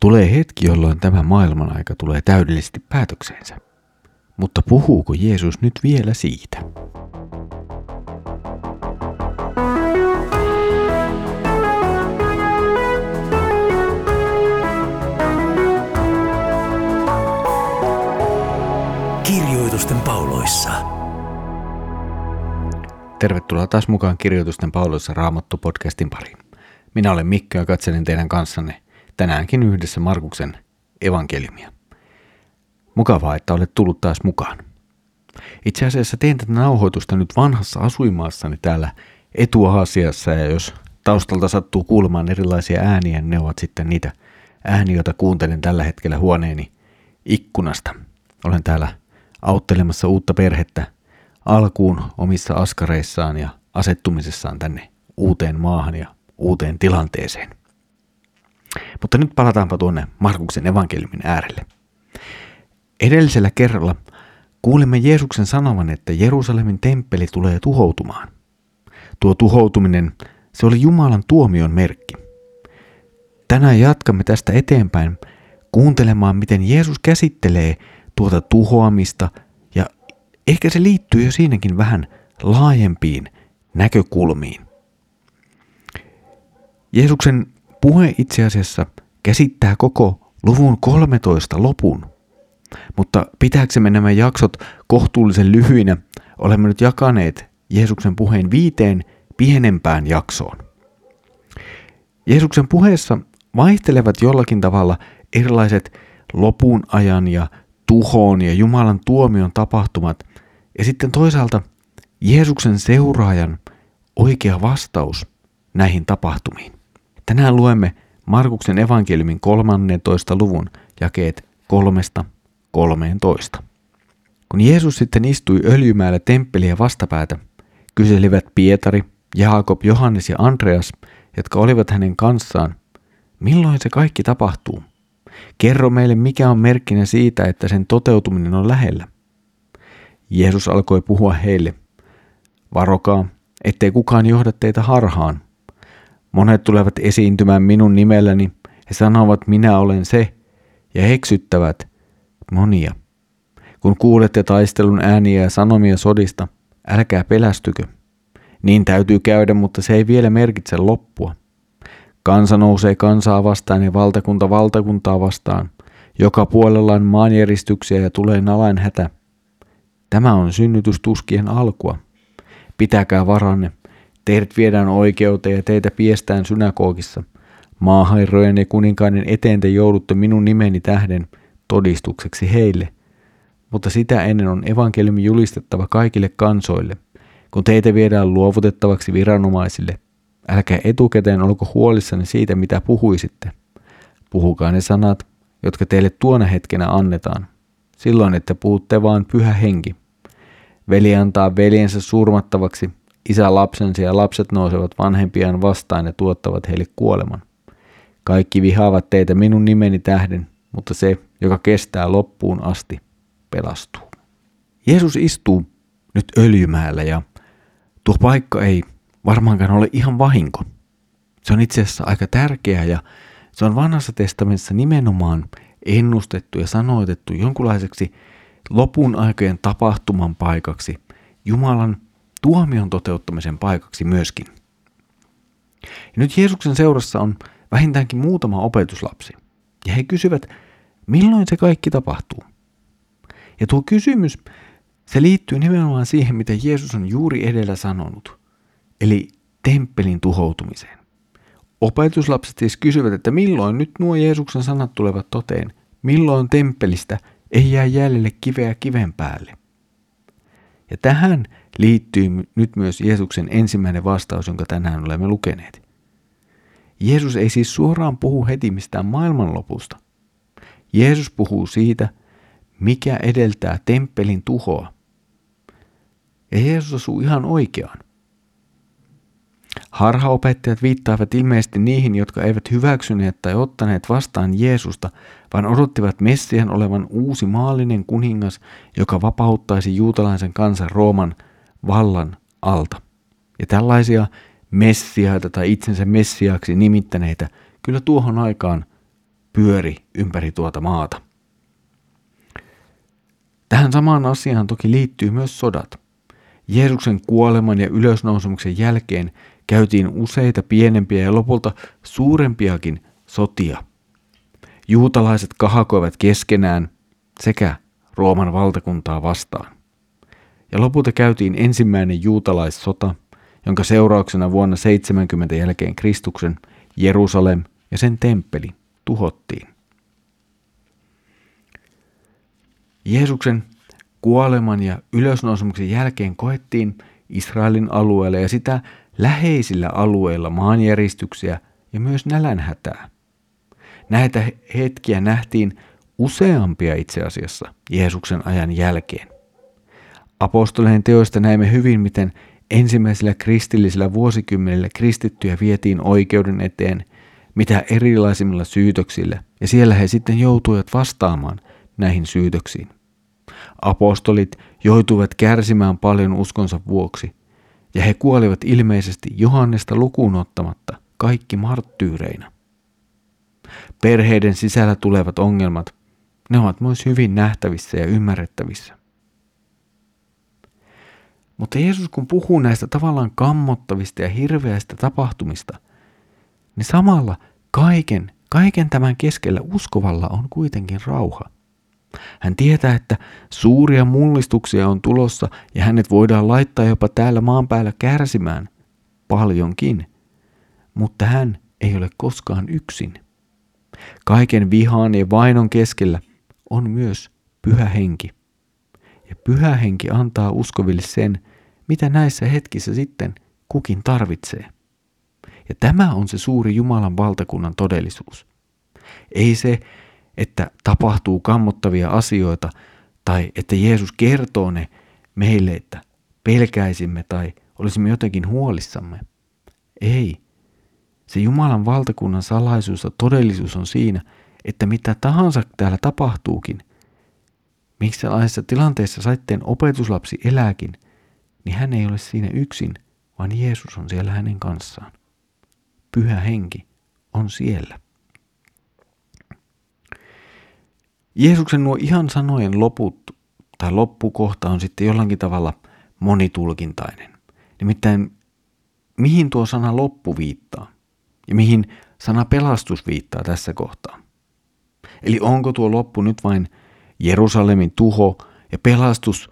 Tulee hetki, jolloin tämä maailman aika tulee täydellisesti päätökseensä. Mutta puhuuko Jeesus nyt vielä siitä? Kirjoitusten pauloissa. Tervetuloa taas mukaan Kirjoitusten pauloissa Raamattu-podcastin pariin. Minä olen Mikko ja katselen teidän kanssanne tänäänkin yhdessä Markuksen evankeliumia. Mukavaa, että olet tullut taas mukaan. Itse asiassa teen tätä nauhoitusta nyt vanhassa asuimaassani täällä Etuaasiassa ja jos taustalta sattuu kuulemaan erilaisia ääniä, niin ne ovat sitten niitä ääniä, joita kuuntelen tällä hetkellä huoneeni ikkunasta. Olen täällä auttelemassa uutta perhettä alkuun omissa askareissaan ja asettumisessaan tänne uuteen maahan ja uuteen tilanteeseen. Mutta nyt palataanpa tuonne Markuksen evankeliumin äärelle. Edellisellä kerralla kuulimme Jeesuksen sanovan, että Jerusalemin temppeli tulee tuhoutumaan. Tuo tuhoutuminen, se oli Jumalan tuomion merkki. Tänään jatkamme tästä eteenpäin kuuntelemaan, miten Jeesus käsittelee tuota tuhoamista ja ehkä se liittyy jo siinäkin vähän laajempiin näkökulmiin. Jeesuksen puhe itse asiassa käsittää koko luvun 13 lopun. Mutta pitääksemme nämä jaksot kohtuullisen lyhyinä, olemme nyt jakaneet Jeesuksen puheen viiteen pienempään jaksoon. Jeesuksen puheessa vaihtelevat jollakin tavalla erilaiset lopun ajan ja tuhoon ja Jumalan tuomion tapahtumat ja sitten toisaalta Jeesuksen seuraajan oikea vastaus näihin tapahtumiin. Tänään luemme Markuksen evankeliumin 13. luvun jakeet 3-13. Kun Jeesus sitten istui öljymäällä temppeliä vastapäätä, kyselivät Pietari, Jaakob, Johannes ja Andreas, jotka olivat hänen kanssaan, milloin se kaikki tapahtuu? Kerro meille, mikä on merkkinä siitä, että sen toteutuminen on lähellä. Jeesus alkoi puhua heille. Varokaa, ettei kukaan johda teitä harhaan. Monet tulevat esiintymään minun nimelläni. He sanovat, minä olen se, ja eksyttävät monia. Kun kuulette taistelun ääniä ja sanomia sodista, älkää pelästykö. Niin täytyy käydä, mutta se ei vielä merkitse loppua. Kansa nousee kansaa vastaan ja valtakunta valtakuntaa vastaan. Joka puolella on maanjäristyksiä ja tulee nalain hätä. Tämä on synnytystuskien alkua. Pitäkää varanne. Teidät viedään oikeuteen ja teitä piestään synagogissa. Maahairrojen ja kuninkaiden eteen te joudutte minun nimeni tähden todistukseksi heille. Mutta sitä ennen on evankeliumi julistettava kaikille kansoille. Kun teitä viedään luovutettavaksi viranomaisille, älkää etukäteen olko huolissanne siitä, mitä puhuisitte. Puhukaa ne sanat, jotka teille tuona hetkenä annetaan. Silloin, että puhutte vaan pyhä henki. Veli antaa veljensä surmattavaksi, isä lapsensa ja lapset nousevat vanhempiaan vastaan ja tuottavat heille kuoleman. Kaikki vihaavat teitä minun nimeni tähden, mutta se, joka kestää loppuun asti, pelastuu. Jeesus istuu nyt öljymäällä ja tuo paikka ei varmaankaan ole ihan vahinko. Se on itse asiassa aika tärkeä ja se on vanhassa testamentissa nimenomaan ennustettu ja sanoitettu jonkunlaiseksi lopun aikojen tapahtuman paikaksi, Jumalan tuomion toteuttamisen paikaksi myöskin. Ja nyt Jeesuksen seurassa on vähintäänkin muutama opetuslapsi. Ja he kysyvät, milloin se kaikki tapahtuu? Ja tuo kysymys, se liittyy nimenomaan siihen, mitä Jeesus on juuri edellä sanonut, eli temppelin tuhoutumiseen. Opetuslapset siis kysyvät, että milloin nyt nuo Jeesuksen sanat tulevat toteen, milloin temppelistä ei jää jäljelle kiveä kiven päälle. Ja tähän liittyy nyt myös Jeesuksen ensimmäinen vastaus, jonka tänään olemme lukeneet. Jeesus ei siis suoraan puhu heti mistään maailmanlopusta. Jeesus puhuu siitä, mikä edeltää temppelin tuhoa. Ja Jeesus asuu ihan oikeaan. Harhaopettajat viittaavat ilmeisesti niihin, jotka eivät hyväksyneet tai ottaneet vastaan Jeesusta, vaan odottivat Messian olevan uusi maallinen kuningas, joka vapauttaisi juutalaisen kansan Rooman vallan alta. Ja tällaisia messiaita tai itsensä messiaaksi nimittäneitä kyllä tuohon aikaan pyöri ympäri tuota maata. Tähän samaan asiaan toki liittyy myös sodat. Jeesuksen kuoleman ja ylösnousemuksen jälkeen käytiin useita pienempiä ja lopulta suurempiakin sotia. Juutalaiset kahakoivat keskenään sekä Rooman valtakuntaa vastaan. Ja lopulta käytiin ensimmäinen juutalaissota, jonka seurauksena vuonna 70 jälkeen Kristuksen Jerusalem ja sen temppeli tuhottiin. Jeesuksen kuoleman ja ylösnousemuksen jälkeen koettiin Israelin alueella ja sitä läheisillä alueilla maanjäristyksiä ja myös nälänhätää. Näitä hetkiä nähtiin useampia itse asiassa Jeesuksen ajan jälkeen. Apostoleen teoista näimme hyvin, miten ensimmäisillä kristillisillä vuosikymmenillä kristittyjä vietiin oikeuden eteen mitä erilaisimmilla syytöksillä, ja siellä he sitten joutuivat vastaamaan näihin syytöksiin. Apostolit joutuivat kärsimään paljon uskonsa vuoksi, ja he kuolivat ilmeisesti Johannesta lukuun ottamatta kaikki marttyyreina. Perheiden sisällä tulevat ongelmat, ne ovat myös hyvin nähtävissä ja ymmärrettävissä. Mutta Jeesus kun puhuu näistä tavallaan kammottavista ja hirveistä tapahtumista, niin samalla kaiken, kaiken tämän keskellä uskovalla on kuitenkin rauha. Hän tietää, että suuria mullistuksia on tulossa ja hänet voidaan laittaa jopa täällä maan päällä kärsimään paljonkin. Mutta hän ei ole koskaan yksin. Kaiken vihaan ja vainon keskellä on myös pyhä henki. Ja pyhä henki antaa uskoville sen, mitä näissä hetkissä sitten kukin tarvitsee. Ja tämä on se suuri Jumalan valtakunnan todellisuus. Ei se, että tapahtuu kammottavia asioita tai että Jeesus kertoo ne meille, että pelkäisimme tai olisimme jotenkin huolissamme. Ei. Se Jumalan valtakunnan salaisuus ja todellisuus on siinä, että mitä tahansa täällä tapahtuukin, miksi sellaisessa tilanteessa saitteen opetuslapsi elääkin, niin hän ei ole siinä yksin, vaan Jeesus on siellä hänen kanssaan. Pyhä henki on siellä. Jeesuksen nuo ihan sanojen loput tai loppukohta on sitten jollakin tavalla monitulkintainen. Nimittäin mihin tuo sana loppu viittaa ja mihin sana pelastus viittaa tässä kohtaa. Eli onko tuo loppu nyt vain Jerusalemin tuho ja pelastus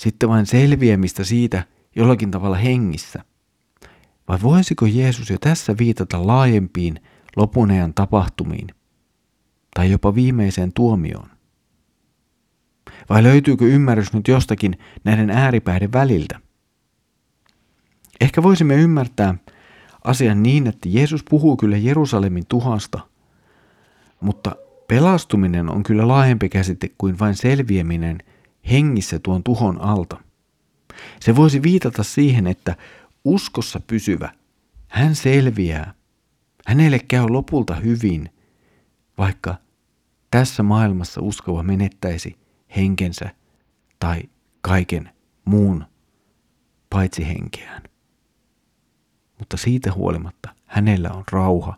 sitten vain selviämistä siitä jollakin tavalla hengissä? Vai voisiko Jeesus jo tässä viitata laajempiin lopunean tapahtumiin tai jopa viimeiseen tuomioon? Vai löytyykö ymmärrys nyt jostakin näiden ääripäiden väliltä? Ehkä voisimme ymmärtää asian niin, että Jeesus puhuu kyllä Jerusalemin tuhasta, mutta pelastuminen on kyllä laajempi käsite kuin vain selviäminen hengissä tuon tuhon alta. Se voisi viitata siihen, että uskossa pysyvä, hän selviää. Hänelle käy lopulta hyvin, vaikka tässä maailmassa uskova menettäisi henkensä tai kaiken muun paitsi henkeään. Mutta siitä huolimatta hänellä on rauha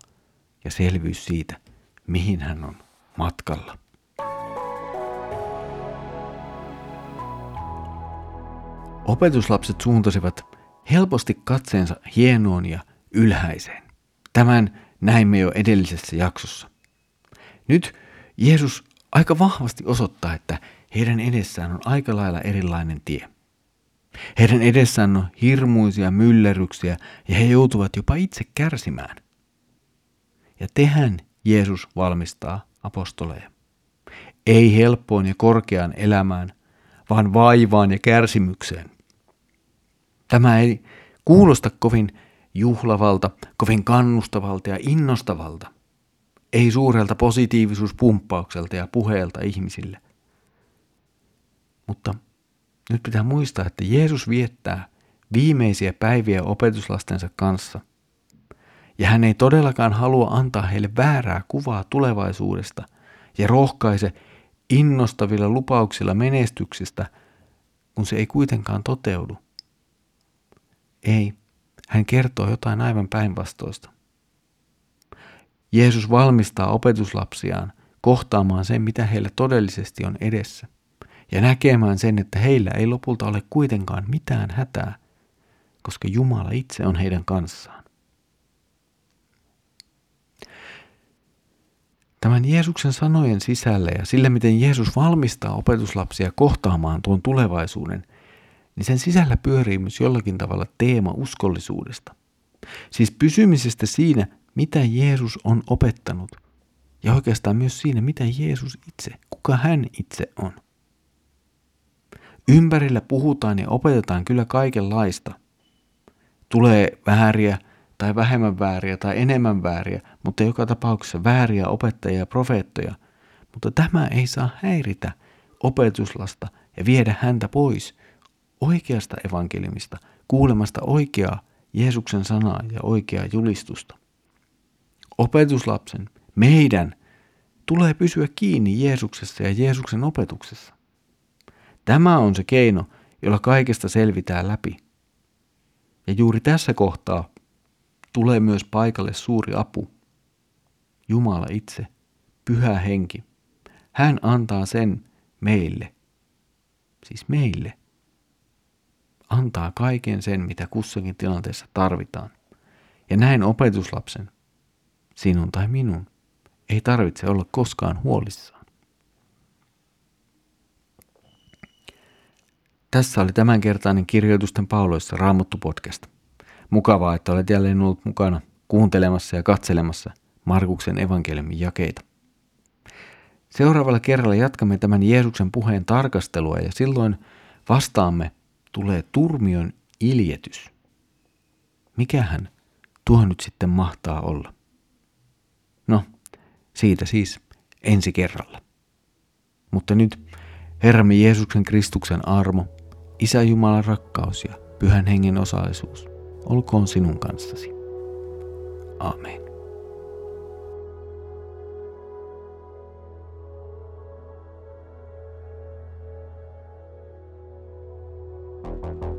ja selvyys siitä, mihin hän on matkalla. Opetuslapset suuntasivat helposti katseensa hienoon ja ylhäiseen. Tämän näimme jo edellisessä jaksossa. Nyt Jeesus aika vahvasti osoittaa, että heidän edessään on aika lailla erilainen tie. Heidän edessään on hirmuisia myllerryksiä ja he joutuvat jopa itse kärsimään. Ja tehän Jeesus valmistaa apostoleja. Ei helppoon ja korkeaan elämään, vaan vaivaan ja kärsimykseen. Tämä ei kuulosta kovin juhlavalta, kovin kannustavalta ja innostavalta. Ei suurelta positiivisuuspumppaukselta ja puheelta ihmisille. Mutta nyt pitää muistaa, että Jeesus viettää viimeisiä päiviä opetuslastensa kanssa. Ja hän ei todellakaan halua antaa heille väärää kuvaa tulevaisuudesta ja rohkaise innostavilla lupauksilla menestyksestä, kun se ei kuitenkaan toteudu. Ei, hän kertoo jotain aivan päinvastoista. Jeesus valmistaa opetuslapsiaan kohtaamaan sen, mitä heillä todellisesti on edessä, ja näkemään sen, että heillä ei lopulta ole kuitenkaan mitään hätää, koska Jumala itse on heidän kanssaan. Tämän Jeesuksen sanojen sisällä ja sillä, miten Jeesus valmistaa opetuslapsia kohtaamaan tuon tulevaisuuden, niin sen sisällä pyörii myös jollakin tavalla teema uskollisuudesta. Siis pysymisestä siinä, mitä Jeesus on opettanut, ja oikeastaan myös siinä, mitä Jeesus itse, kuka hän itse on. Ympärillä puhutaan ja opetetaan kyllä kaikenlaista. Tulee vääriä tai vähemmän vääriä tai enemmän vääriä, mutta joka tapauksessa vääriä opettajia ja profeettoja. Mutta tämä ei saa häiritä opetuslasta ja viedä häntä pois oikeasta evankeliumista, kuulemasta oikeaa Jeesuksen sanaa ja oikeaa julistusta. Opetuslapsen, meidän, tulee pysyä kiinni Jeesuksessa ja Jeesuksen opetuksessa. Tämä on se keino, jolla kaikesta selvitään läpi. Ja juuri tässä kohtaa tulee myös paikalle suuri apu. Jumala itse, pyhä henki. Hän antaa sen meille, siis meille. Antaa kaiken sen, mitä kussakin tilanteessa tarvitaan. Ja näin opetuslapsen, sinun tai minun, ei tarvitse olla koskaan huolissaan. Tässä oli tämänkertainen kirjoitusten pauloissa Raamattu podcast. Mukavaa, että olet jälleen ollut mukana kuuntelemassa ja katselemassa Markuksen evankeliumin jakeita. Seuraavalla kerralla jatkamme tämän Jeesuksen puheen tarkastelua ja silloin vastaamme tulee turmion iljetys. Mikähän tuo nyt sitten mahtaa olla? No, siitä siis ensi kerralla. Mutta nyt Herramme Jeesuksen Kristuksen armo, Isä Jumalan rakkaus ja Pyhän Hengen osallisuus olkoon sinun kanssasi. Amen. you